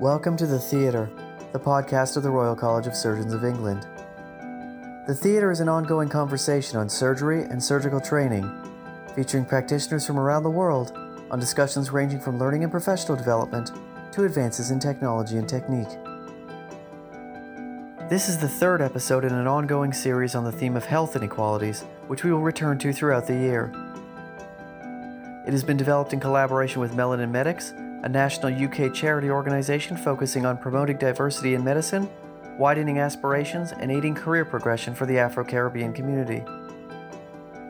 Welcome to The Theatre, the podcast of the Royal College of Surgeons of England. The Theatre is an ongoing conversation on surgery and surgical training, featuring practitioners from around the world on discussions ranging from learning and professional development to advances in technology and technique. This is the third episode in an ongoing series on the theme of health inequalities, which we will return to throughout the year. It has been developed in collaboration with Melanin Medics a national UK charity organization focusing on promoting diversity in medicine, widening aspirations, and aiding career progression for the Afro Caribbean community.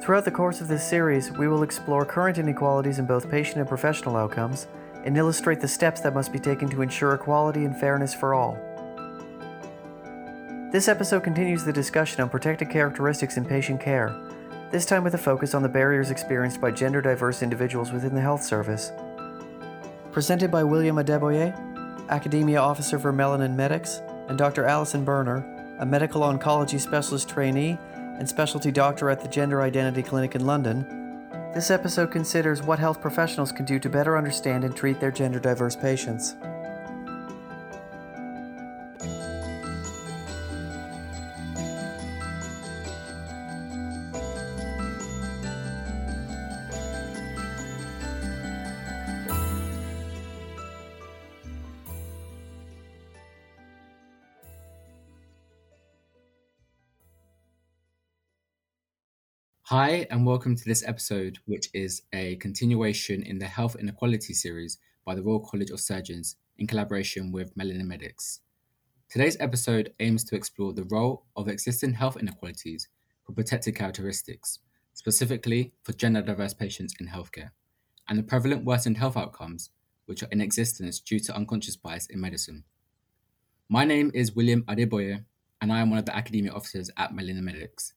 Throughout the course of this series, we will explore current inequalities in both patient and professional outcomes and illustrate the steps that must be taken to ensure equality and fairness for all. This episode continues the discussion on protected characteristics in patient care, this time with a focus on the barriers experienced by gender diverse individuals within the health service. Presented by William Adeboye, Academia Officer for Melanin Medics, and Dr. Alison Berner, a medical oncology specialist trainee and specialty doctor at the Gender Identity Clinic in London, this episode considers what health professionals can do to better understand and treat their gender diverse patients. Hi, and welcome to this episode, which is a continuation in the Health Inequality series by the Royal College of Surgeons in collaboration with Melanin Medics. Today's episode aims to explore the role of existing health inequalities for protected characteristics, specifically for gender diverse patients in healthcare, and the prevalent worsened health outcomes which are in existence due to unconscious bias in medicine. My name is William Adeboye, and I am one of the academia officers at Melanin Medics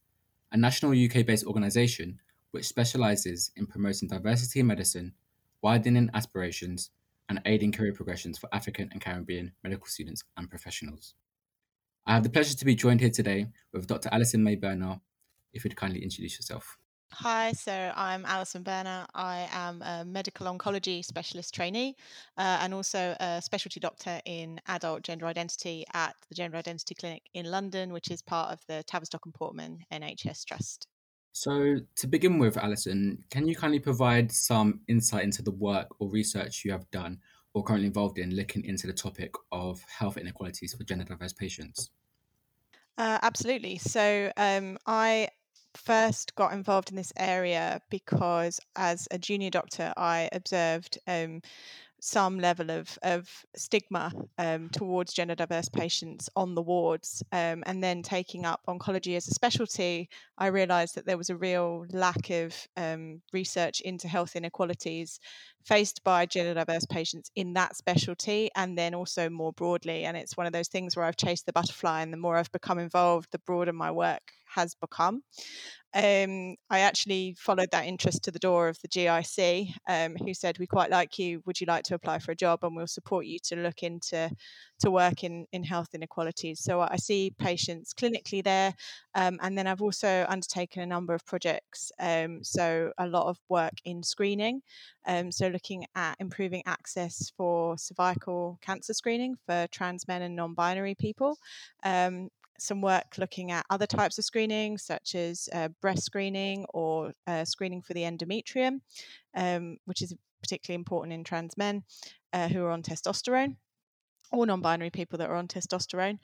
a national UK based organisation which specialises in promoting diversity in medicine, widening aspirations, and aiding career progressions for African and Caribbean medical students and professionals. I have the pleasure to be joined here today with Dr. Alison May Berner. If you'd kindly introduce yourself. Hi, so I'm Alison Berner. I am a medical oncology specialist trainee uh, and also a specialty doctor in adult gender identity at the Gender Identity Clinic in London, which is part of the Tavistock and Portman NHS Trust. So, to begin with, Alison, can you kindly provide some insight into the work or research you have done or currently involved in looking into the topic of health inequalities for gender diverse patients? Uh, absolutely. So, um, I first got involved in this area because as a junior doctor, I observed um, some level of, of stigma um, towards gender diverse patients on the wards. Um, and then taking up oncology as a specialty, I realised that there was a real lack of um, research into health inequalities faced by gender diverse patients in that specialty and then also more broadly. And it's one of those things where I've chased the butterfly, and the more I've become involved, the broader my work has become um, I actually followed that interest to the door of the GIC, um, who said, "We quite like you. Would you like to apply for a job? And we'll support you to look into to work in in health inequalities." So I see patients clinically there, um, and then I've also undertaken a number of projects. Um, so a lot of work in screening, um, so looking at improving access for cervical cancer screening for trans men and non-binary people, um, some work looking at other types of screening, such as uh, breast screening or uh, screening for the endometrium, um, which is particularly important in trans men uh, who are on testosterone or non-binary people that are on testosterone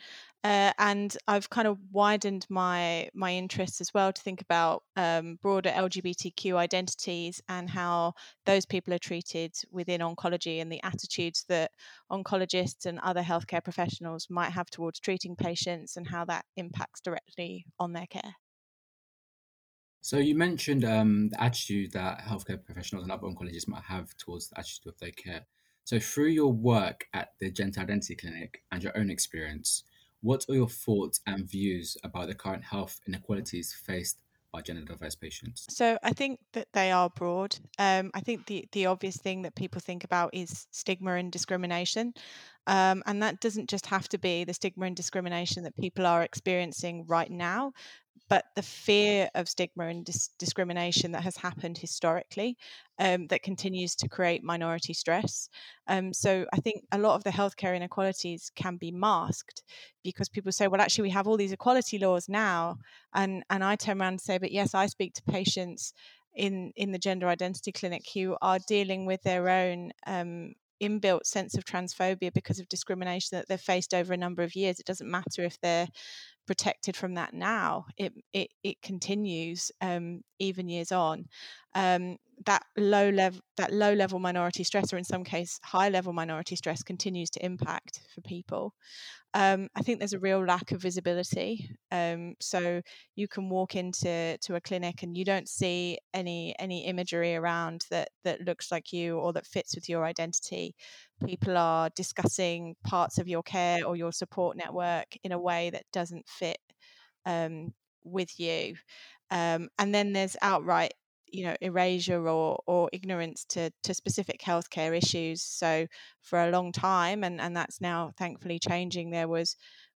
uh, and i've kind of widened my my interests as well to think about um, broader lgbtq identities and how those people are treated within oncology and the attitudes that oncologists and other healthcare professionals might have towards treating patients and how that impacts directly on their care. So you mentioned um, the attitude that healthcare professionals and other oncologists might have towards the attitude of their care so, through your work at the Gender Identity Clinic and your own experience, what are your thoughts and views about the current health inequalities faced by gender diverse patients? So, I think that they are broad. Um, I think the, the obvious thing that people think about is stigma and discrimination. Um, and that doesn't just have to be the stigma and discrimination that people are experiencing right now, but the fear of stigma and dis- discrimination that has happened historically um, that continues to create minority stress. Um, so I think a lot of the healthcare inequalities can be masked because people say, well, actually, we have all these equality laws now. And, and I turn around and say, but yes, I speak to patients in, in the gender identity clinic who are dealing with their own um, inbuilt sense of transphobia because of discrimination that they've faced over a number of years. It doesn't matter if they're protected from that now. It it, it continues um, even years on. Um, that low level that low level minority stress, or in some case high level minority stress, continues to impact for people. Um, I think there's a real lack of visibility. Um, so you can walk into to a clinic and you don't see any any imagery around that that looks like you or that fits with your identity. People are discussing parts of your care or your support network in a way that doesn't fit um, with you. Um, and then there's outright you know erasure or or ignorance to to specific healthcare issues. So for a long time and and that's now thankfully changing there was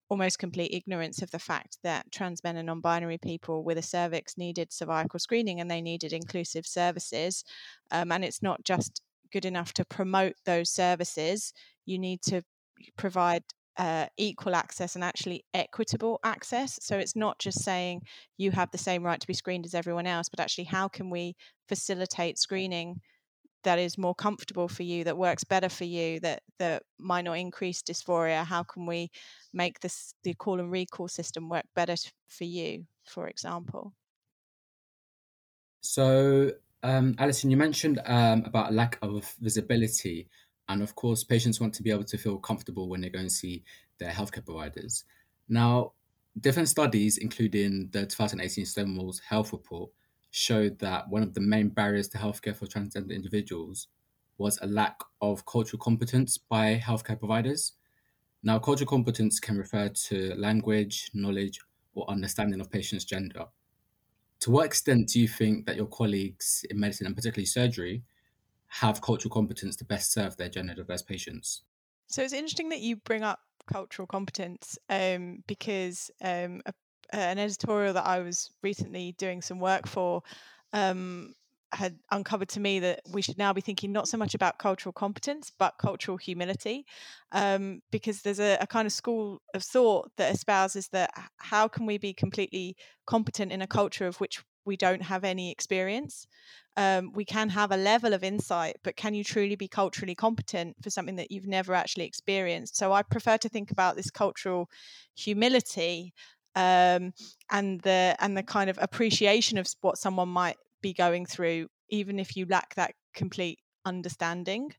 almost complete ignorance of the fact that trans men and non-binary people with a cervix needed cervical screening and they needed inclusive services. Um, and it's not just good enough to promote those services. You need to provide uh, equal access and actually equitable access. So it's not just saying you have the same right to be screened as everyone else, but actually, how can we facilitate screening that is more comfortable for you, that works better for you, that that might not increase dysphoria? How can we make this the call and recall system work better for you, for example? So, um, Alison, you mentioned um, about lack of visibility and of course, patients want to be able to feel comfortable when they go and see their healthcare providers. Now, different studies, including the 2018 Stonewall's Health Report, showed that one of the main barriers to healthcare for transgender individuals was a lack of cultural competence by healthcare providers. Now, cultural competence can refer to language, knowledge, or understanding of patients' gender. To what extent do you think that your colleagues in medicine, and particularly surgery, have cultural competence to best serve their gender diverse patients. So it's interesting that you bring up cultural competence um, because um, a, an editorial that I was recently doing some work for um, had uncovered to me that we should now be thinking not so much about cultural competence but cultural humility um, because there's a, a, kind of school of thought that espouses that how can we be completely competent in a culture of which we don't have any experience um, we can have a level of insight, but can you truly be culturally competent for something that you've never actually experienced? So I prefer to think about this cultural humility um, and the and the kind of appreciation of what someone might be going through, even if you lack that complete understanding.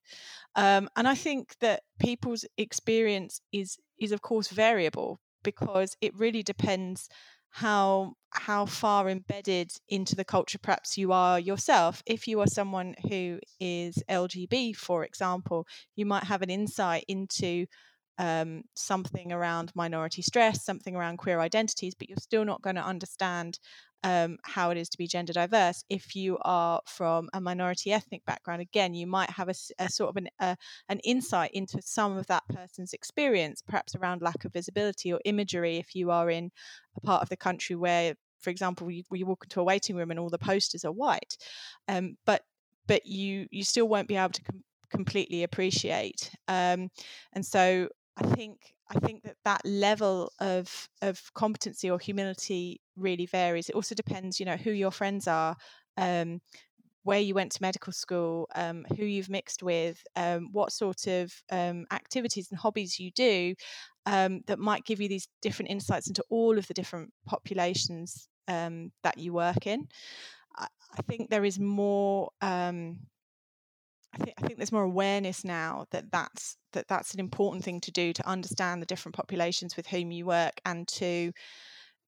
Um, and I think that people's experience is is of course variable because it really depends how how far embedded into the culture perhaps you are yourself. If you are someone who is lgb for example you might have an insight into um, something around minority stress something around queer identities but you're still not going to understand um, how it is to be gender diverse. If you are from a minority ethnic background, again, you might have a, a sort of an, a, an insight into some of that person's experience, perhaps around lack of visibility or imagery. If you are in a part of the country where, for example, you, you walk into a waiting room and all the posters are white, um, but but you you still won't be able to com- completely appreciate. Um, and so I think I think that that level of of competency or humility really varies. It also depends, you know, who your friends are, um, where you went to medical school, um, who you've mixed with, um, what sort of um, activities and hobbies you do, um, that might give you these different insights into all of the different populations um, that you work in. I, I, think there is more I think I think there's more awareness now that that's that that's an important thing to do to understand the different populations with whom you work and to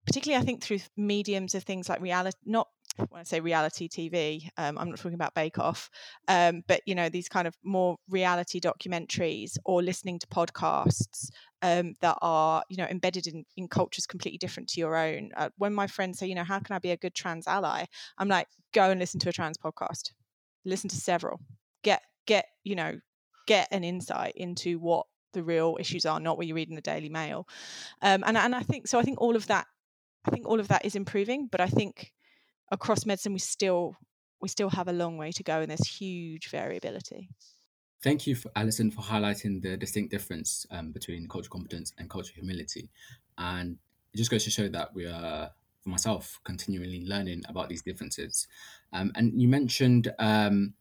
particularly I think through mediums of things like reality not when I say reality TV, um, I'm not talking about Bake Off, um, but you know these kind of more reality documentaries or listening to podcasts um, that are you know embedded in, in cultures completely different to your own. Uh, when my friends say, you know, how can I be a good trans ally? I'm like, go and listen to a trans podcast, listen to several, get get you know get an insight into what the real issues are, not what you read in the Daily Mail. Um, and and I think so. I think all of that I think all of that is improving, but I think across medicine we still we still have a long way to go, and there's huge variability. Thank you, for, Alison, for highlighting the distinct difference um, between cultural competence and cultural humility. And it just goes to show that we are, for myself, continually learning about these differences. Um, and you mentioned um,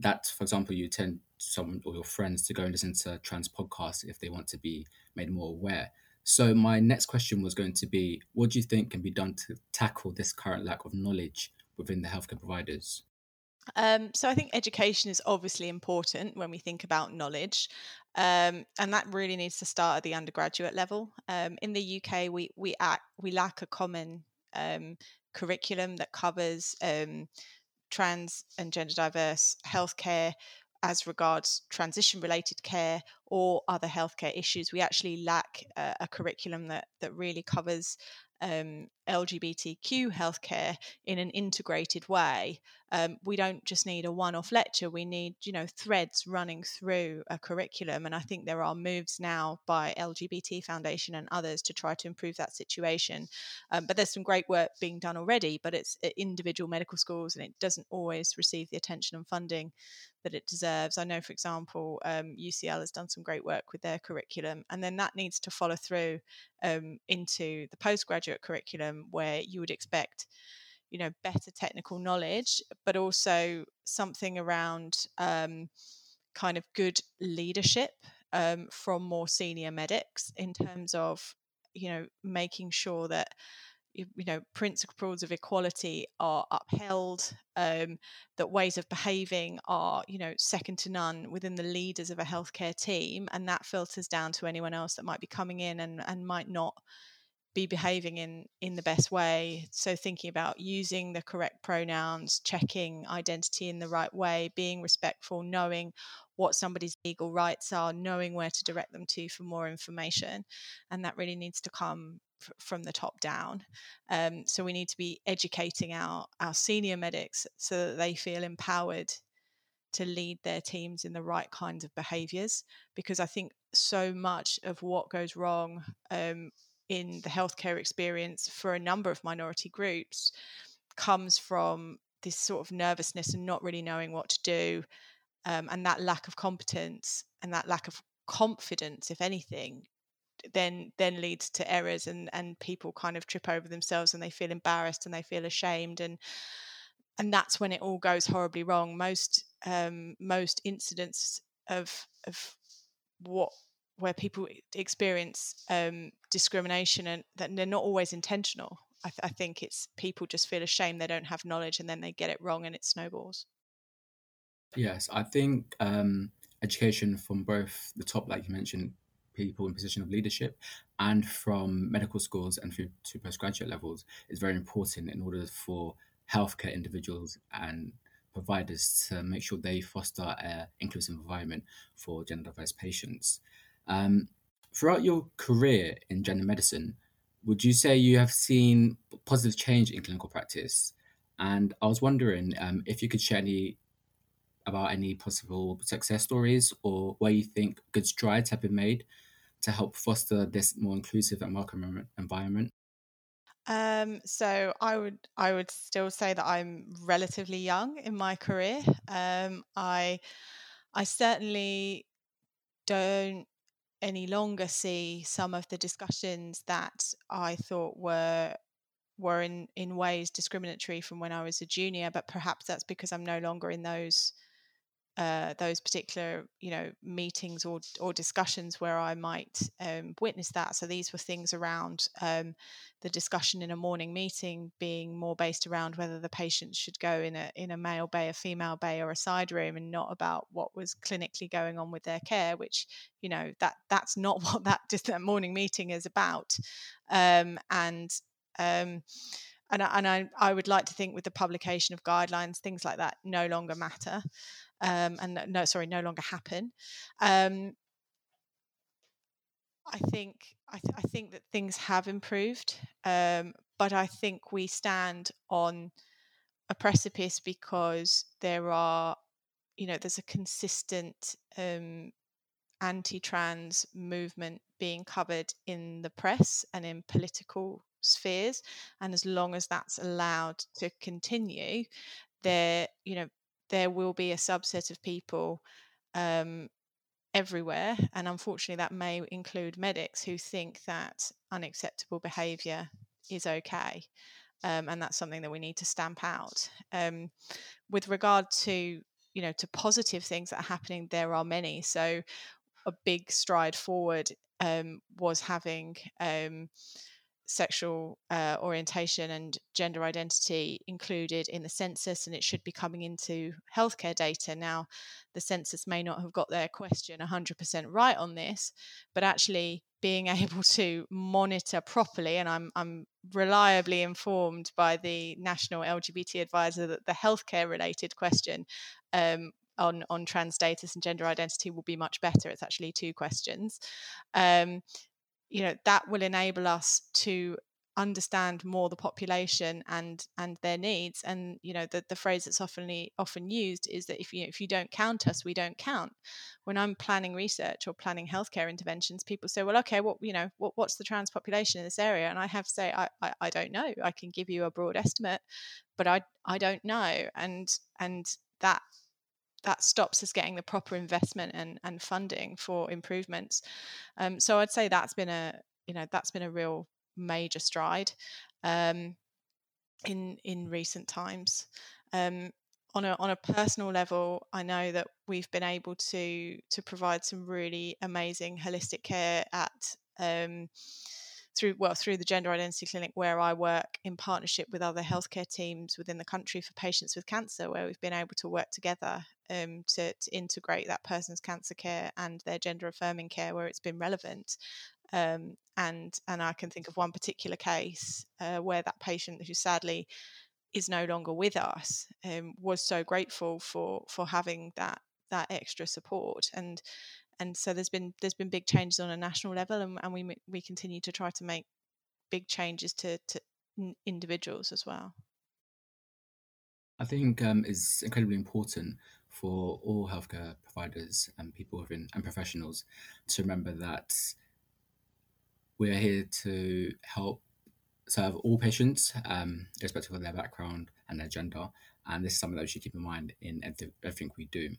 that, for example, you tend some or your friends to go and listen to trans podcasts if they want to be made more aware. So my next question was going to be, what do you think can be done to tackle this current lack of knowledge within the healthcare providers? Um, so I think education is obviously important when we think about knowledge, um, and that really needs to start at the undergraduate level. Um, in the UK, we we act, we lack a common um, curriculum that covers um, trans and gender diverse healthcare as regards transition related care or other healthcare issues. We actually lack a, a curriculum that that really covers um, LGBTQ healthcare in an integrated way. Um, we don't just need a one-off lecture. We need, you know, threads running through a curriculum. And I think there are moves now by LGBT Foundation and others to try to improve that situation. Um, but there's some great work being done already. But it's at individual medical schools, and it doesn't always receive the attention and funding that it deserves. I know, for example, um, UCL has done some great work with their curriculum, and then that needs to follow through um, into the postgraduate curriculum where you would expect you know better technical knowledge but also something around um, kind of good leadership um, from more senior medics in terms of you know making sure that you know principles of equality are upheld um, that ways of behaving are you know second to none within the leaders of a healthcare team and that filters down to anyone else that might be coming in and, and might not be behaving in in the best way. So thinking about using the correct pronouns checking identity in the right way being respectful knowing what somebody's legal rights are knowing where to direct them to for more information. And that really needs to come from the top down. Um, so we need to be educating our our senior medics so that they feel empowered to lead their teams in the right kinds of behaviors. Because i think so much of what goes wrong um, in the healthcare experience for a number of minority groups comes from this sort of nervousness and not really knowing what to do um, and that lack of competence and that lack of confidence if anything then then leads to errors and and people kind of trip over themselves and they feel embarrassed and they feel ashamed and and that's when it all goes horribly wrong. Most um, most incidents of of what where people experience um, discrimination and that they're not always intentional. I, th- I, think it's people just feel ashamed they don't have knowledge and then they get it wrong and it snowballs. Yes, I think um, education from both the top, like you mentioned, people in position of leadership, and from medical schools and through to postgraduate levels is very important in order for healthcare individuals and providers to make sure they foster an inclusive environment for gender diverse patients. Um, throughout your career in general medicine, would you say you have seen positive change in clinical practice? And I was wondering um, if you could share any about any possible success stories or where you think good strides have been made to help foster this more inclusive and welcoming environment. Um, so I would I would still say that I'm relatively young in my career. Um, I I certainly don't any longer see some of the discussions that I thought were were in in ways discriminatory from when I was a junior, but perhaps that's because I'm no longer in those uh, those particular you know meetings or or discussions where I might um, witness that. So these were things around um, the discussion in a morning meeting being more based around whether the patient should go in a in a male bay, a female bay, or a side room, and not about what was clinically going on with their care. Which you know that that's not what that that morning meeting is about. Um, and um, and, and I, I would like to think with the publication of guidelines, things like that no longer matter um, and no, sorry, no longer happen. Um, I think I, th- I, think that things have improved, um, but I think we stand on a precipice because there are, you know, there's a consistent um, anti-trans movement being covered in the press and in political spheres and as long as that's allowed to continue there you know there will be a subset of people um, everywhere and unfortunately that may include medics who think that unacceptable behavior is okay um, and that's something that we need to stamp out. Um, with regard to you know to positive things that are happening there are many. So a big stride forward um, was having um, sexual uh, orientation and gender identity included in the census and it should be coming into healthcare data. Now, the census may not have got their question 100% right on this, but actually being able to monitor properly, and I'm, I'm reliably informed by the National LGBT Advisor that the healthcare related question um, on on trans status and gender identity will be much better. It's actually two questions. Um, you know that will enable us to understand more the population and and their needs and you know the, the phrase that's often often used is that if you if you don't count us we don't count. When i'm planning research or planning healthcare interventions people say well okay what you know what, what's the trans population in this area? And i have to say I, I i don't know. I can give you a broad estimate but i i don't know. And and that that stops us getting the proper investment and, and funding for improvements. Um, so I'd say that's been a you know that's been a real major stride um, in in recent times. Um, on a on a personal level, I know that we've been able to to provide some really amazing holistic care at um, through well through the gender identity clinic where I work in partnership with other healthcare teams within the country for patients with cancer, where we've been able to work together um, to, to, integrate that person's cancer care and their gender affirming care where it's been relevant. Um, and and I can think of one particular case uh, where that patient who sadly is no longer with us um, was so grateful for for having that that extra support and and so there's been there's been big changes on a national level and, and we we continue to try to make big changes to, to individuals as well I think um, it's incredibly important for all healthcare providers and people within and professionals to remember that we're here to help serve all patients, um, irrespective of their background and their gender. And this is something that we should keep in mind in everything we do.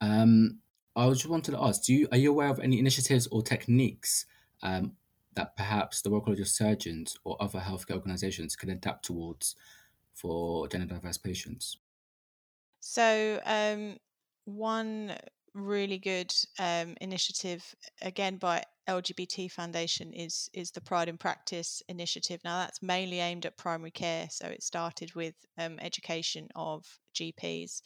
Um, I just wanted to ask: Do you are you aware of any initiatives or techniques um, that perhaps the Royal College of Surgeons or other healthcare organisations can adapt towards for gender diverse patients? So, um, one really good um, initiative, again by LGBT Foundation, is is the Pride in Practice initiative. Now, that's mainly aimed at primary care, so it started with um, education of GPs,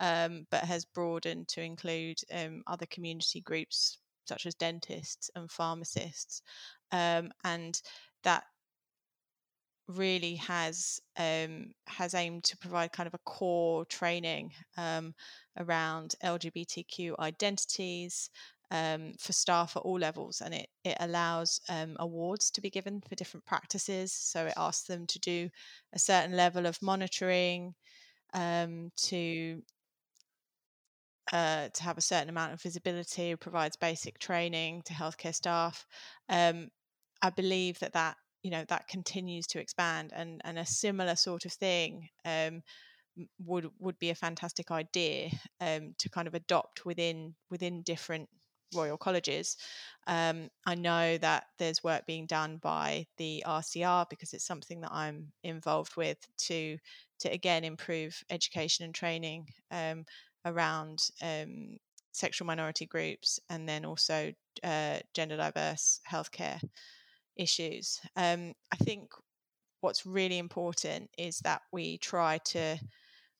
um, but has broadened to include um, other community groups such as dentists and pharmacists, um, and that really has um, has aimed to provide kind of a core training um, around LGBTQ identities um, for staff at all levels, and it it allows um, awards to be given for different practices. So it asks them to do a certain level of monitoring, um, to uh, to have a certain amount of visibility, provides basic training to healthcare staff. Um, I believe that that you know that continues to expand and and a similar sort of thing um, would would be a fantastic idea um, to kind of adopt within within different royal colleges um, i know that there's work being done by the rcr because it's something that i'm involved with to to again improve education and training um, around um, sexual minority groups and then also uh, gender diverse healthcare issues. Um, I think what's really important is that we try to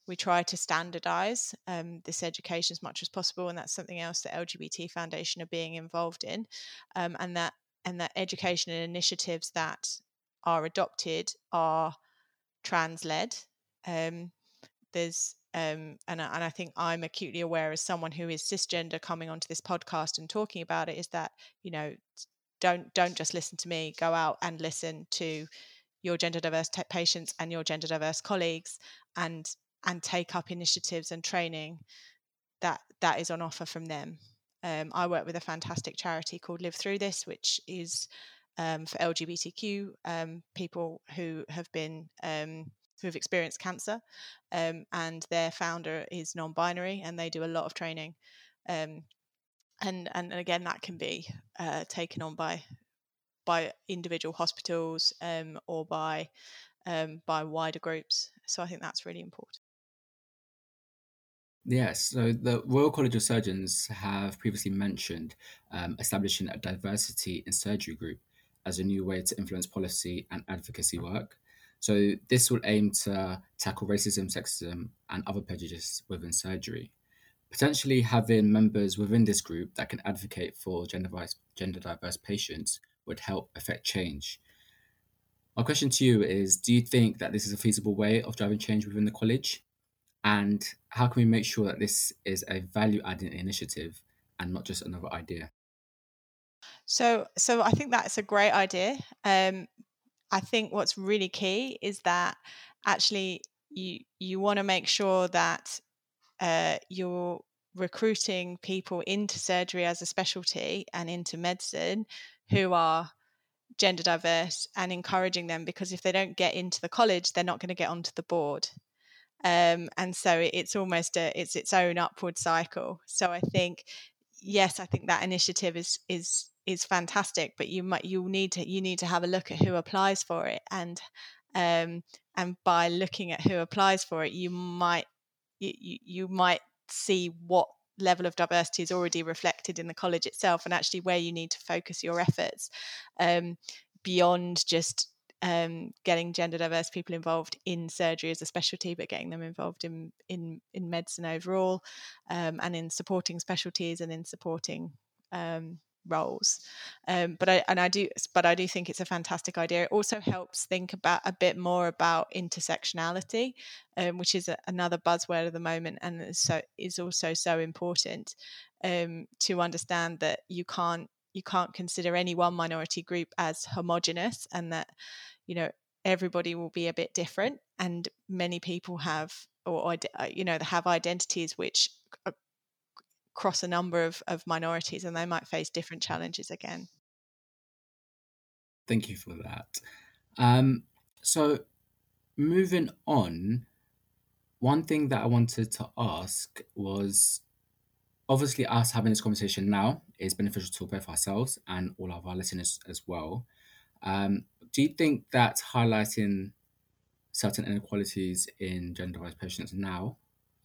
we try to standardize um, this education as much as possible, and that's something else that LGBT Foundation are being involved in, um, and that and that education and initiatives that are adopted are trans led. Um, there's um, and and I think I'm acutely aware as someone who is cisgender coming onto this podcast and talking about it is that you know don't don't just listen to me go out and listen to your gender diverse t- patients and your gender diverse colleagues and and take up initiatives and training that that is on offer from them. Um, I work with a fantastic charity called Live Through This, which is um, for LGBTQ um, people who have been um, who have experienced cancer, um, and their founder is non-binary, and they do a lot of training, um, and and again that can be uh, taken on by by individual hospitals um, or by by wider groups. So I think that's really important. Yes, so the Royal College of Surgeons have previously mentioned um, establishing a diversity in surgery group as a new way to influence policy and advocacy work. So this will aim to tackle racism, sexism, and other prejudice within surgery. Potentially having members within this group that can advocate for gender diverse, patients would help affect change. My question to you is Do you think that this is a feasible way of driving change within the college? And how can we make sure that this is a value adding initiative and not just another idea? So, so I think that's a great idea. Um, I think what's really key is that actually you you want to make sure that uh, you're recruiting people into surgery as a specialty and into medicine who are gender diverse and encouraging them because if they don't get into the college, they're not going to get onto the board um, and so it's almost a it's its own upward cycle. So I think yes, I think that initiative is is is fantastic, but you might you need to you need to have a look at who applies for it and um, and by looking at who applies for it, you might you, you might see what level of diversity is already reflected in the college itself and actually where you need to focus your efforts um, beyond just um, getting gender diverse people involved in surgery as a specialty, but getting them involved in in in medicine overall, um, and in supporting specialties and in supporting um, roles. Um, but I and I do, but I do think it's a fantastic idea. It also helps think about a bit more about intersectionality, um, which is a, another buzzword at the moment, and is so is also so important um, to understand that you can't you can't consider any one minority group as homogenous and that you know everybody will be a bit different and many people have or uh, you know have identities which uh, cross a number of, of minorities and they might face different challenges again. Thank you for that. Um, so moving on one thing that i wanted to ask was obviously us having this conversation now is beneficial to both ourselves and all of our listeners as well um, do you think that highlighting certain inequalities in gender diverse patients now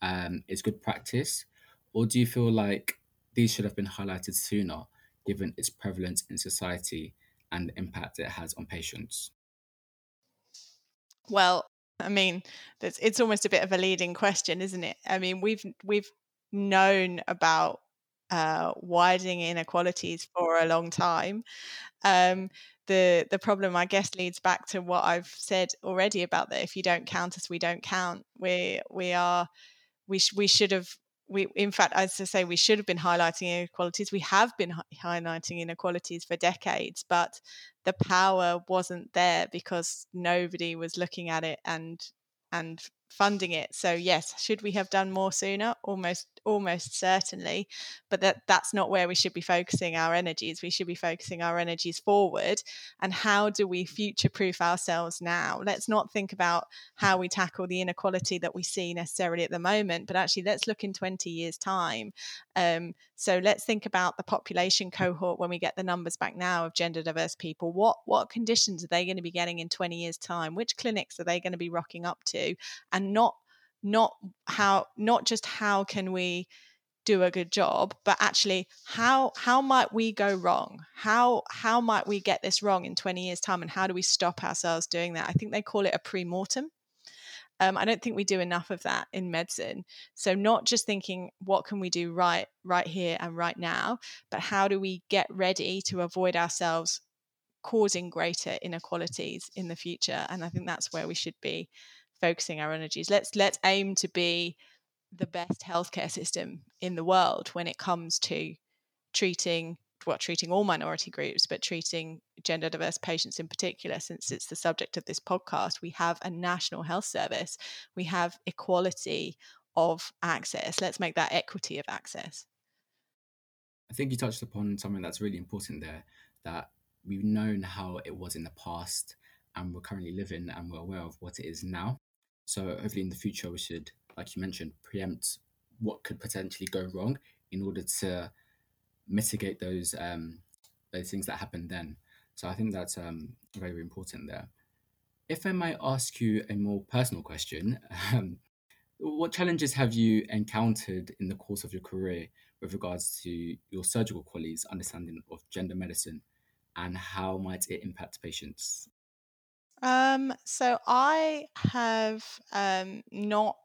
um, is good practice, or do you feel like these should have been highlighted sooner, given its prevalence in society and the impact it has on patients? Well, I mean, it's almost a bit of a leading question, isn't it? I mean, we've we've known about uh, widening inequalities for a long time. Um, the the problem i guess leads back to what i've said already about that if you don't count us we don't count we we are we sh- we should have we in fact as i say we should have been highlighting inequalities we have been hi- highlighting inequalities for decades but the power wasn't there because nobody was looking at it and and funding it. So yes, should we have done more sooner? Almost almost certainly, but that that's not where we should be focusing our energies. We should be focusing our energies forward and how do we future proof ourselves now? Let's not think about how we tackle the inequality that we see necessarily at the moment, but actually let's look in 20 years time. Um, so let's think about the population cohort when we get the numbers back now of gender diverse people. What what conditions are they going to be getting in 20 years time? Which clinics are they going to be rocking up to? And not not how not just how can we do a good job but actually how how might we go wrong? How how might we get this wrong in 20 years time and how do we stop ourselves doing that? I think they call it a pre-mortem. Um, i don't think we do enough of that in medicine. So not just thinking what can we do right right here and right now but how do we get ready to avoid ourselves causing greater inequalities in the future? And i think that's where we should be focusing our energies. Let's let's aim to be the best healthcare system in the world when it comes to treating well, treating all minority groups, but treating gender diverse patients in particular, since it's the subject of this podcast, we have a national health service. We have equality of access. Let's make that equity of access. I think you touched upon something that's really important there that we've known how it was in the past and we're currently living and we're aware of what it is now. So hopefully in the future we should, like you mentioned, preempt what could potentially go wrong in order to mitigate those um, those things that happen then. So I think that's um, very, very important there. If I might ask you a more personal question, um, what challenges have you encountered in the course of your career with regards to your surgical colleagues' understanding of gender medicine, and how might it impact patients? Um, so I have um, not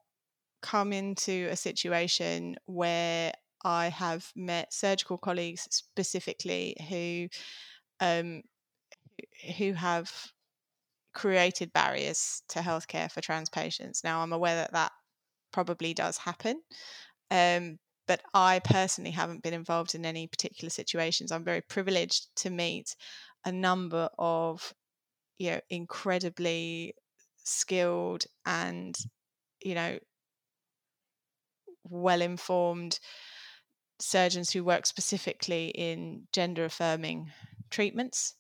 come into a situation where I have met surgical colleagues specifically who um, who have created barriers to healthcare for trans patients. Now I'm aware that that probably does happen. Um, but I personally haven't been involved in any particular situations. I'm very privileged to meet a number of, you know, incredibly skilled and, you know, well informed surgeons who work specifically in gender affirming treatments.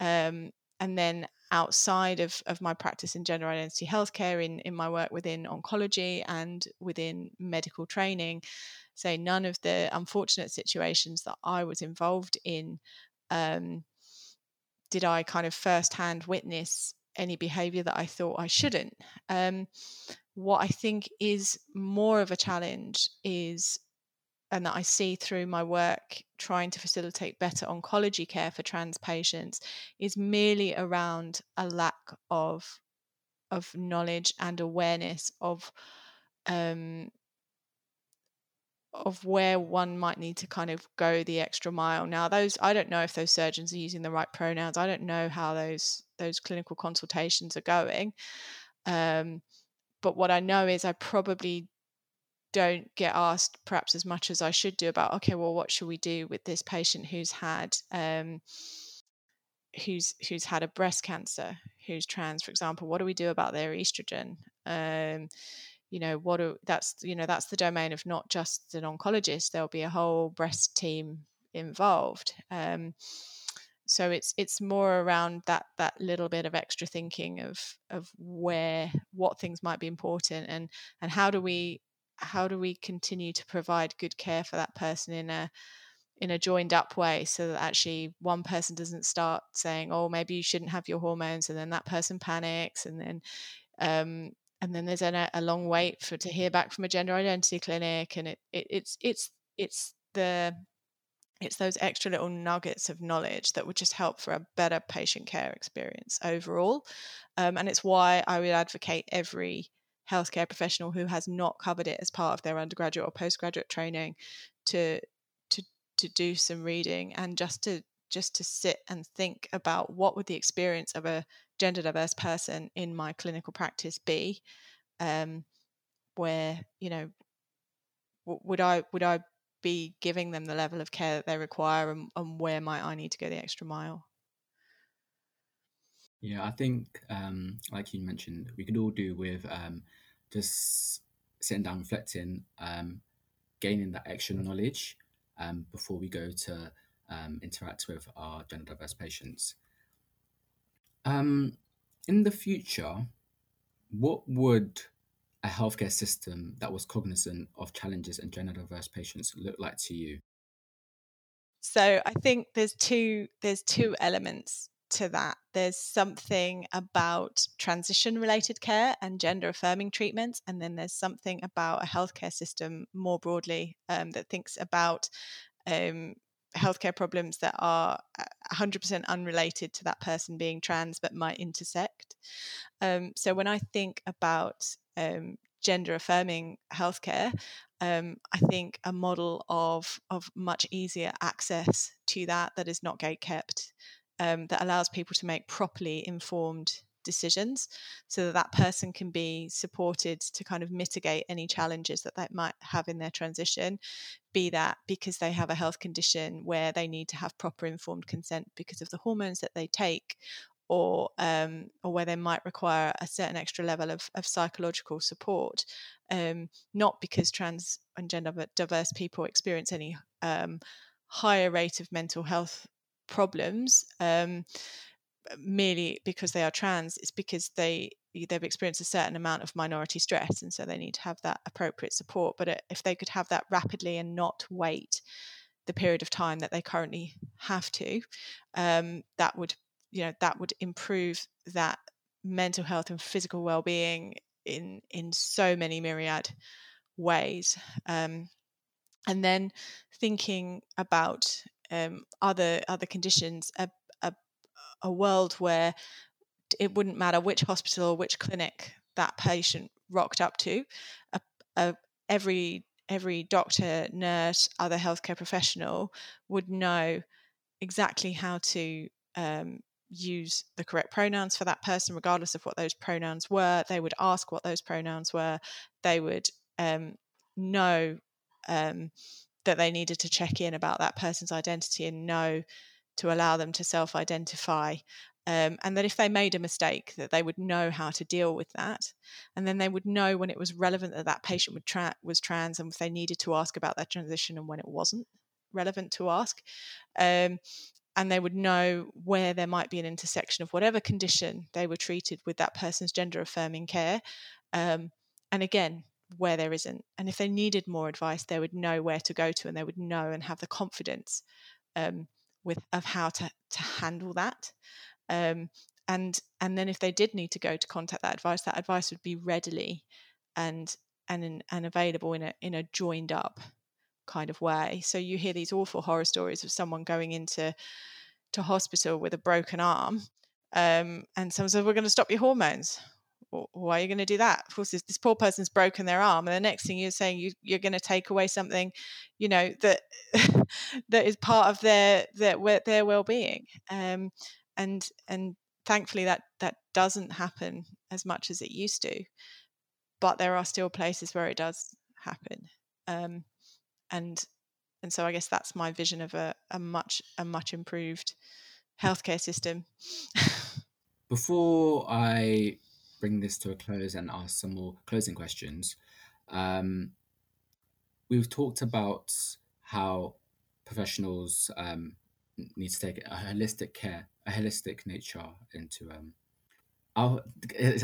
Um, and then outside of, of my practice in gender identity healthcare, in, in my work within oncology and within medical training, say none of the unfortunate situations that I was involved in um, did I kind of firsthand witness any behavior that I thought I shouldn't. Um, what I think is more of a challenge is and that I see through my work trying to facilitate better oncology care for trans patients is merely around a lack of of knowledge and awareness of um, of where one might need to kind of go the extra mile. Now, those I don't know if those surgeons are using the right pronouns. I don't know how those those clinical consultations are going. Um, but what I know is I probably don't get asked perhaps as much as I should do about okay, well, what should we do with this patient who's had um, who's who's had a breast cancer, who's trans, for example? What do we do about their estrogen? Um, you know what do, that's you know that's the domain of not just an oncologist there'll be a whole breast team involved um, so it's it's more around that that little bit of extra thinking of of where what things might be important and and how do we how do we continue to provide good care for that person in a in a joined up way so that actually one person doesn't start saying oh maybe you shouldn't have your hormones and then that person panics and then um, and then there's a, a long wait for to hear back from a gender identity clinic and it, it it's it's it's the it's those extra little nuggets of knowledge that would just help for a better patient care experience overall um, and it's why i would advocate every healthcare professional who has not covered it as part of their undergraduate or postgraduate training to to to do some reading and just to just to sit and think about what would the experience of a gender diverse person in my clinical practice be um, where you know w- would i would i be giving them the level of care that they require and, and where might i need to go the extra mile? Yeah i think um, like you mentioned we could all do with um, just sitting down reflecting um, gaining that extra knowledge um, before we go to um, interact with our gender diverse patients um, in the future, what would a healthcare system that was cognizant of challenges in gender diverse patients look like to you? So I think there's two there's two elements to that. There's something about transition related care and gender affirming treatments, and then there's something about a healthcare system more broadly um, that thinks about um, healthcare problems that are 100% unrelated to that person being trans but might intersect. Um, so when I think about um, gender affirming healthcare, um, I think a model of of much easier access to that that is not gate kept, um, that allows people to make properly informed decisions so that that person can be supported to kind of mitigate any challenges that they might have in their transition be that because they have a health condition where they need to have proper informed consent because of the hormones that they take or um, or where they might require a certain extra level of, of psychological support, um, not because trans and gender diverse people experience any um, higher rate of mental health problems um, merely because they are trans it's because they they've experienced a certain amount of minority stress and so they need to have that appropriate support. But uh, if they could have that rapidly and not wait the period of time that they currently have to um, that would you know that would improve that mental health and physical well-being in in so many myriad ways. Um, and then thinking about um, other other conditions a, a, world where it wouldn't matter which hospital or which clinic that patient rocked up to a, a, every every doctor nurse other healthcare professional would know exactly how to um, use the correct pronouns for that person, regardless of what those pronouns were. They would ask what those pronouns were. They would um, know um, that they needed to check in about that person's identity and know to allow them to self identify. Um, and that if they made a mistake, that they would know how to deal with that, and then they would know when it was relevant that that patient tra- was trans, and if they needed to ask about that transition, and when it wasn't relevant to ask. Um, and they would know where there might be an intersection of whatever condition they were treated with that person's gender affirming care. Um, and again, where there isn't. And if they needed more advice, they would know where to go to and they would know and have the confidence um, with of how to, to handle that. Um, and and then if they did need to go to contact that advice, that advice would be readily and and and available in a in a joined up kind of way. So you hear these awful horror stories of someone going into to hospital with a broken arm, um, and someone says, "We're going to stop your hormones." Why are you going to do that? Of course, this, this, poor person's broken their arm, and the next thing you're saying you, you're going to take away something, you know that that is part of their their their well being, um, and and thankfully that that doesn't happen as much as it used to, but there are still places where it does happen. Um, and and so I guess that's my vision of a, a much a much improved healthcare system. Before I bring this to a close and ask some more closing questions, um, we've talked about how professionals um, need to take a holistic care, a holistic nature into. Um, I'll,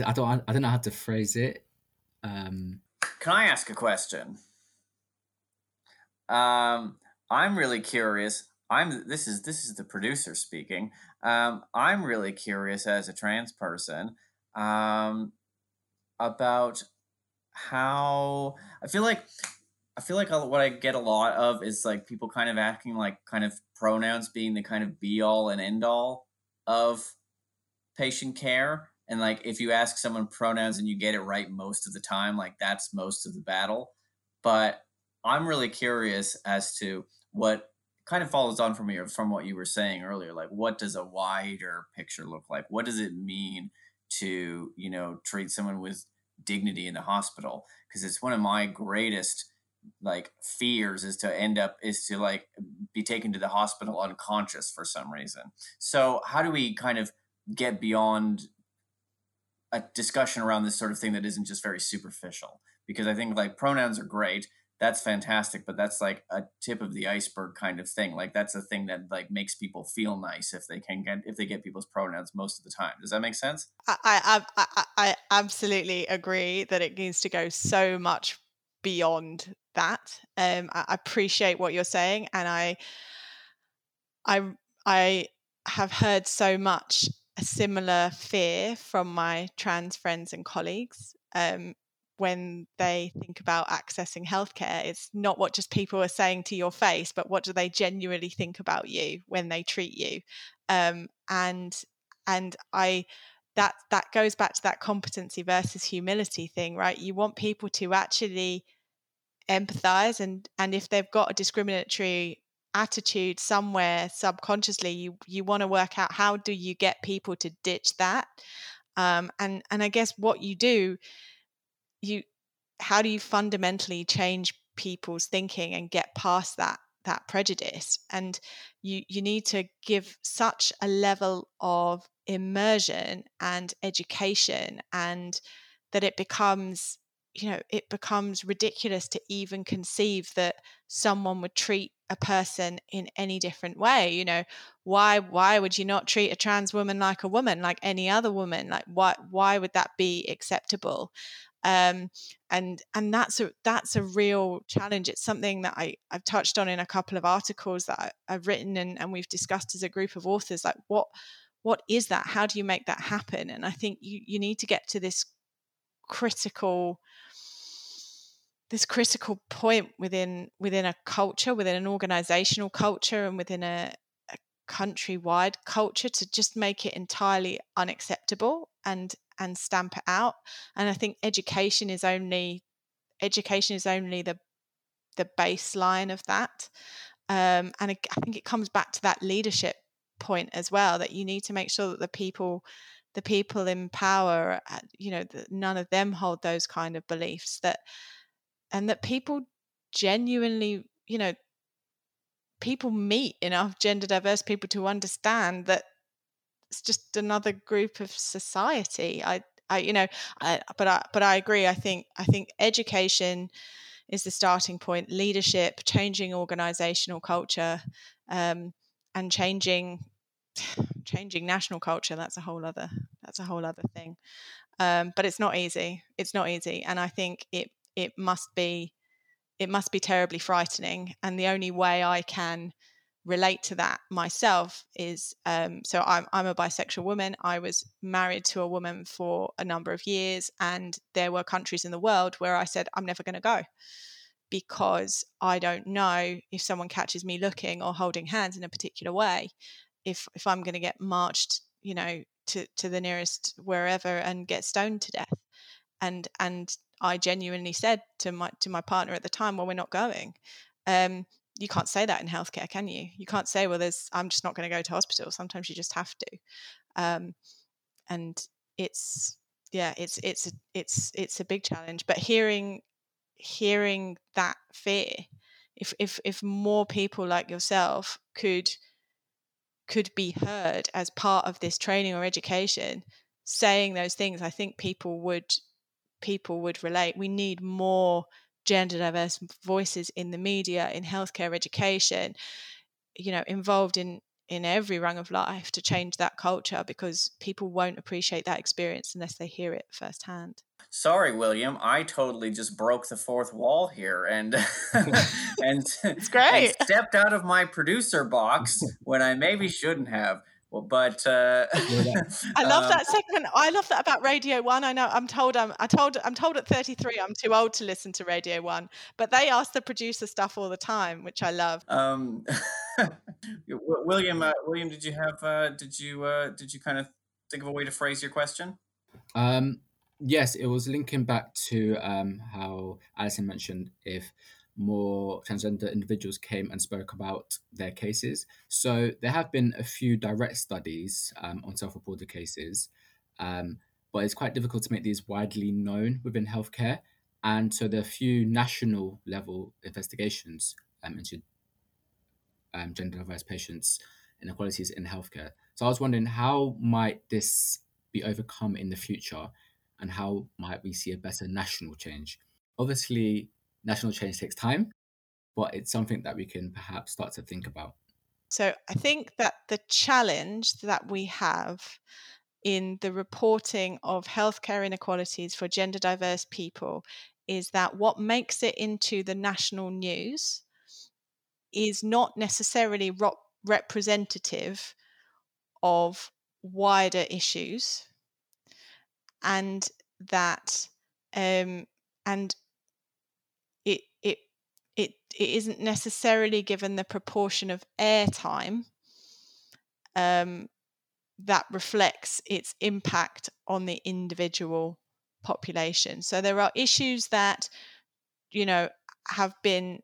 I don't I don't know how to phrase it. Um, Can I ask a question? Um, I'm really curious. I'm this is this is the producer speaking. Um, I'm really curious as a trans person um, about how I feel like I feel like what I get a lot of is like people kind of acting like kind of pronouns being the kind of be all and end all of patient care. And like if you ask someone pronouns and you get it right most of the time, like that's most of the battle. But I'm really curious as to what kind of follows on from here from what you were saying earlier. Like, what does a wider picture look like? What does it mean to you know treat someone with dignity in the hospital? Because it's one of my greatest like fears is to end up is to like be taken to the hospital unconscious for some reason. So how do we kind of get beyond a discussion around this sort of thing that isn't just very superficial? Because I think like pronouns are great that's fantastic but that's like a tip of the iceberg kind of thing like that's a thing that like makes people feel nice if they can get if they get people's pronouns most of the time. Does that make sense? I i i, I absolutely agree that it needs to go so much beyond that. Um i appreciate what you're saying and i i i have heard so much a similar fear from my trans friends and colleagues. Um, when they think about accessing healthcare it's not what just people are saying to your face but what do they genuinely think about you when they treat you. Um, and and i that that goes back to that competency versus humility thing right? You want people to actually empathize and and if they've got a discriminatory attitude somewhere subconsciously you you want to work out how do you get people to ditch that? Um, and and i guess what you do you how do you fundamentally change people's thinking and get past that that prejudice? And you you need to give such a level of immersion and education and that it becomes you know it becomes ridiculous to even conceive that someone would treat a person in any different way you know? Why why would you not treat a trans woman like a woman like any other woman? Like why why would that be acceptable um, and and that's a that's a real challenge. It's something that I, i've touched on in a couple of articles that I, have written and, and we've discussed as a group of authors like what what is that? How do you make that happen? And i think you you need to get to this critical this critical point within within a culture, within an organizational culture, and within a, a countrywide culture to just make it entirely unacceptable. And and stamp it out. And I think education is only education is only the the baseline of that. Um, and I think it comes back to that leadership point as well that you need to make sure that the people the people in power uh, you know none of them hold those kind of beliefs that and that people genuinely, you know, people meet enough gender diverse people to understand that it's just another group of society. I, I, you know, I, but I, but I agree. I think, I think education is the starting point. Leadership, changing organizational culture, um, and changing, changing national culture. That's a whole other, that's a whole other thing. Um, but it's not easy. It's not easy, and I think it it must be it must be terribly frightening and the only way i can relate to that myself is um, so I'm, I'm a bisexual woman i was married to a woman for a number of years and there were countries in the world where i said i'm never going to go because i don't know if someone catches me looking or holding hands in a particular way if if i'm going to get marched you know to to the nearest wherever and get stoned to death and and I genuinely said to my to my partner at the time, "Well, we're not going." Um, you can't say that in healthcare, can you? You can't say, "Well, there's I'm just not going to go to hospital." Sometimes you just have to, um, and it's yeah, it's it's it's it's a big challenge. But hearing hearing that fear, if if if more people like yourself could could be heard as part of this training or education saying those things i think people would people would relate. We need more gender diverse voices in the media, in healthcare, education, you know, involved in in every rung of life to change that culture because people won't appreciate that experience unless they hear it firsthand. Sorry, William, I totally just broke the fourth wall here and and, it's great. and stepped out of my producer box when I maybe shouldn't have. Well, but uh, I love um, that segment. I love that about Radio One. I know I'm told I'm I told I'm told at 33 I'm too old to listen to Radio One, but they ask the producer stuff all the time, which I love. Um, William, uh, William, did you have uh, did you uh, did you kind of think of a way to phrase your question? Um, yes, it was linking back to um, how Alison mentioned if more transgender individuals came and spoke about their cases. So there have been a few direct studies um, on self-reported cases, um, but it's quite difficult to make these widely known within healthcare. And so there are a few national level investigations um, into um, gender diverse patients inequalities in healthcare. So I was wondering how might this be overcome in the future, and how might we see a better national change? Obviously, national change takes time, but it's something that we can perhaps start to think about. So I think that the challenge that we have in the reporting of healthcare inequalities for gender diverse people is that what makes it into the national news is not necessarily ro- representative of wider issues and that um, and it isn't necessarily given the proportion of airtime um, that reflects its impact on the individual population. So there are issues that you know have been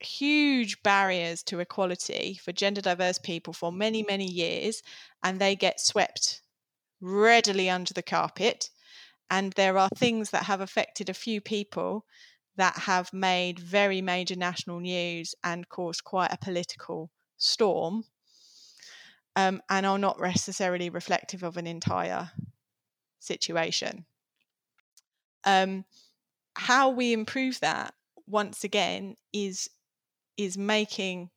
huge barriers to equality for gender diverse people for many many years and they get swept readily under the carpet and there are things that have affected a few people that have made very major national news and caused quite a political storm um, and are not necessarily reflective of an entire situation. Um, how we improve that once again is is making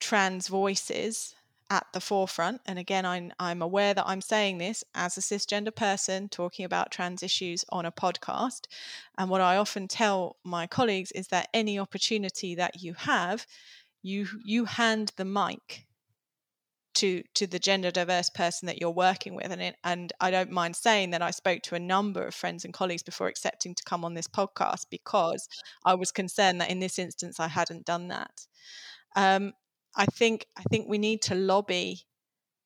trans voices at the forefront. And again, I'm, I'm aware that I'm saying this as a cisgender person talking about trans issues on a podcast. And what I often tell my colleagues is that any opportunity that you have, you you hand the mic to to the gender diverse person that you're working with and it, and I don't mind saying that I spoke to a number of friends and colleagues before accepting to come on this podcast because I was concerned that in this instance I hadn't done that. Um, I think I think we need to lobby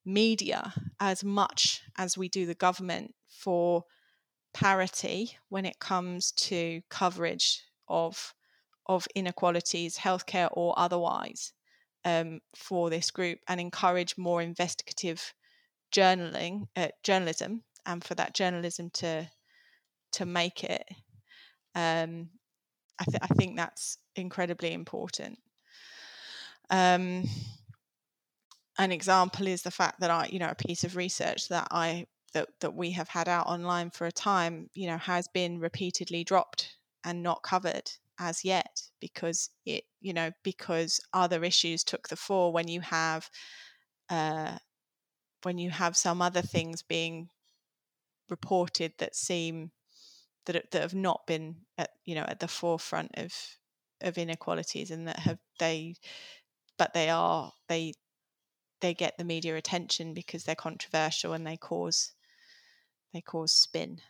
media as much as we do the government for parity when it comes to coverage of of inequalities, healthcare or otherwise, um, for this group, and encourage more investigative journaling, uh, journalism, and for that journalism to to make it. Um, I, th- I think that's incredibly important. Um, an example is the fact that I, you know, a piece of research that I that that we have had out online for a time, you know, has been repeatedly dropped and not covered as yet because it, you know, because other issues took the fore when you have uh, when you have some other things being reported that seem that that have not been at you know at the forefront of of inequalities and that have they but they are they they get the media attention because they're controversial and they cause they cause spin.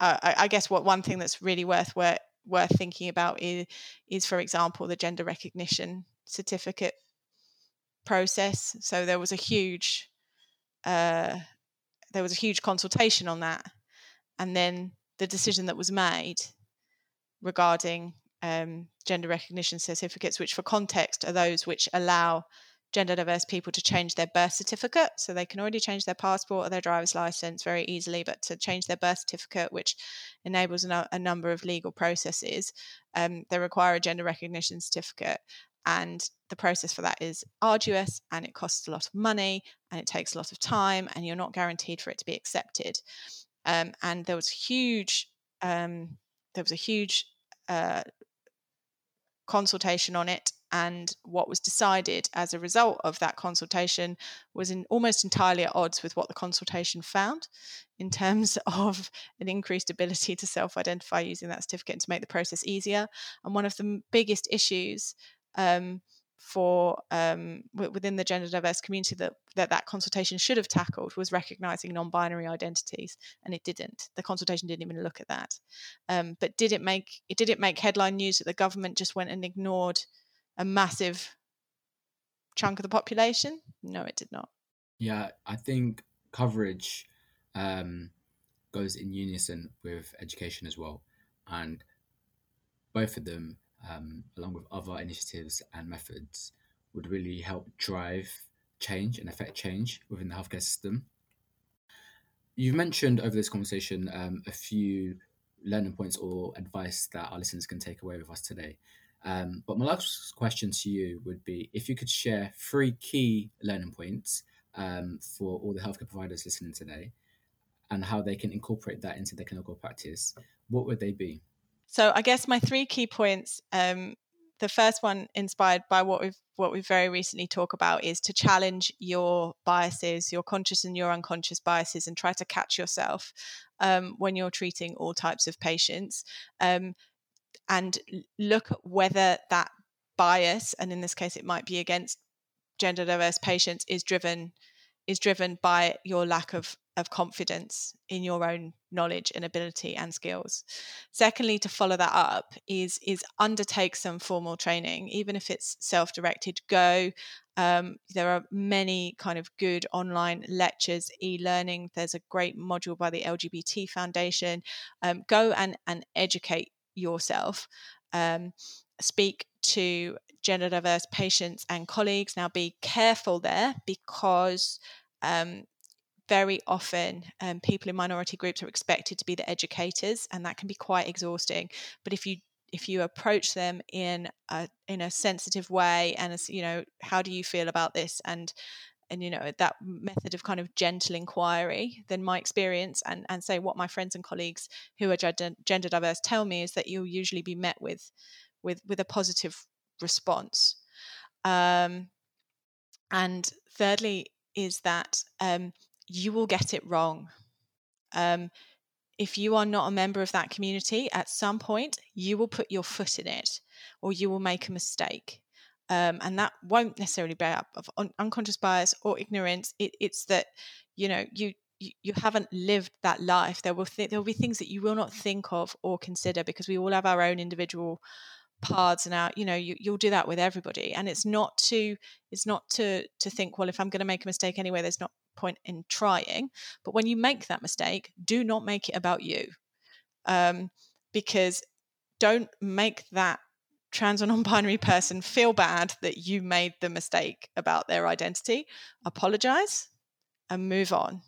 Uh, I, I, guess what one thing that's really worth worth, worth thinking about is, is, for example, the gender recognition certificate process. So there was a huge uh, there was a huge consultation on that, and then the decision that was made regarding um, gender recognition certificates, which for context are those which allow gender diverse people to change their birth certificate. So they can already change their passport or their driver's license very easily, but to change their birth certificate, which enables a, a number of legal processes, um, they require a gender recognition certificate. And the process for that is arduous and it costs a lot of money and it takes a lot of time and you're not guaranteed for it to be accepted. Um, and there was huge, um, there was a huge uh, consultation on it and what was decided as a result of that consultation was in almost entirely at odds with what the consultation found in terms of an increased ability to self-identify using that certificate and to make the process easier. And one of the biggest issues um, for um, within the gender diverse community that, that that consultation should have tackled was recognizing non-binary identities and it didn't. The consultation didn't even look at that. Um, but did it make it did it make headline news that the government just went and ignored a massive chunk of the population? No it did not. Yeah i think coverage um, goes in unison with education as well and both of them um, along with other initiatives and methods, would really help drive change and affect change within the healthcare system. You've mentioned over this conversation um, a few learning points or advice that our listeners can take away with us today. Um, but my last question to you would be if you could share three key learning points um, for all the healthcare providers listening today and how they can incorporate that into their clinical practice, what would they be? So I guess my three key points. Um, the first one, inspired by what we've what we've very recently talked about, is to challenge your biases, your conscious and your unconscious biases, and try to catch yourself um, when you're treating all types of patients, um, and look whether that bias, and in this case, it might be against gender diverse patients, is driven is driven by your lack of of confidence in your own knowledge and ability and skills. Secondly to follow that up is is undertake some formal training even if it's self-directed. Go um, there are many kind of good online lectures e-learning. There's a great module by the lgbt foundation. Um, go and and educate yourself. Um, speak to gender diverse patients and colleagues. Now be careful there because um, very often um, people in minority groups are expected to be the educators and that can be quite exhausting. But if you if you approach them in a in a sensitive way and as you know how do you feel about this? and and you know that method of kind of gentle inquiry then my experience and and say what my friends and colleagues who are gender diverse tell me is that you'll usually be met with with with a positive response Um, and thirdly, is that um, you will get it wrong. Um, if you are not a member of that community, at some point you will put your foot in it or you will make a mistake. Um, and that won't necessarily be up of un- unconscious bias or ignorance. It, it's that you know you, you you haven't lived that life. There will th- there will be things that you will not think of or consider because we all have our own individual paths and our you know you, you'll do that with everybody and it's not to it's not to to think well if i'm going to make a mistake anyway there's not point in trying but when you make that mistake do not make it about you um, because don't make that trans or non-binary person feel bad that you made the mistake about their identity. Apologize and move on.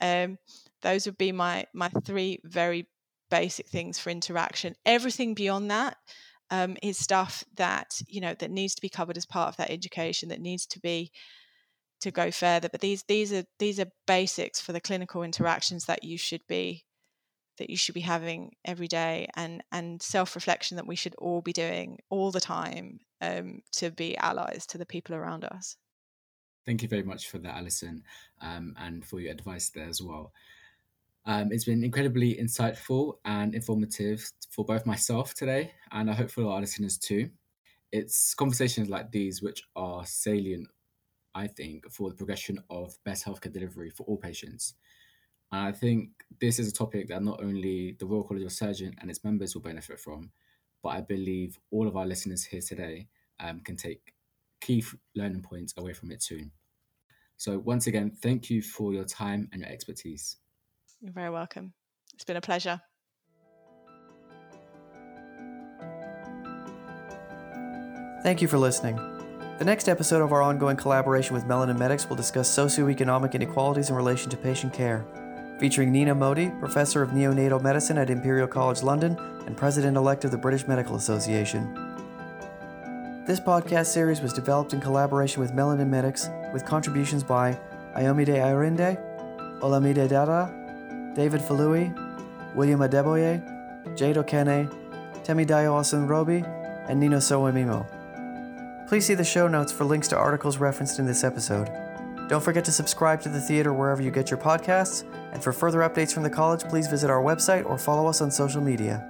Um, those would be my my three very basic things for interaction. Everything beyond that um, is stuff that you know that needs to be covered as part of that education that needs to be to go further. But these these are these are basics for the clinical interactions that you should be that you should be having every day and and self-reflection that we should all be doing all the time um, to be allies to the people around us. Thank you very much for that alison um, and for your advice there as well um, it's been incredibly insightful and informative for both myself today, and I hope for our listeners too. It's conversations like these which are salient, I think, for the progression of best healthcare delivery for all patients. And I think this is a topic that not only the Royal College of Surgeons and its members will benefit from, but I believe all of our listeners here today um, can take key learning points away from it too. So, once again, thank you for your time and your expertise. You're very welcome. It's been a pleasure. Thank you for listening. The next episode of our ongoing collaboration with Melanin Medics will discuss socioeconomic inequalities in relation to patient care, featuring Neena Modi, Professor of Neonatal Medicine at Imperial College London and President elect of the British Medical Association. This podcast series was developed in collaboration with Melanin Medics with contributions by Ayomide Ayrinde, Olamide Dada, David Falui, William Adeboye, Jade Okene, Temidayo Osunrobi, and Nino Sowemimo. Please see the show notes for links to articles referenced in this episode. Don't forget to subscribe to the theater wherever you get your podcasts, and for further updates from the college, please visit our website or follow us on social media.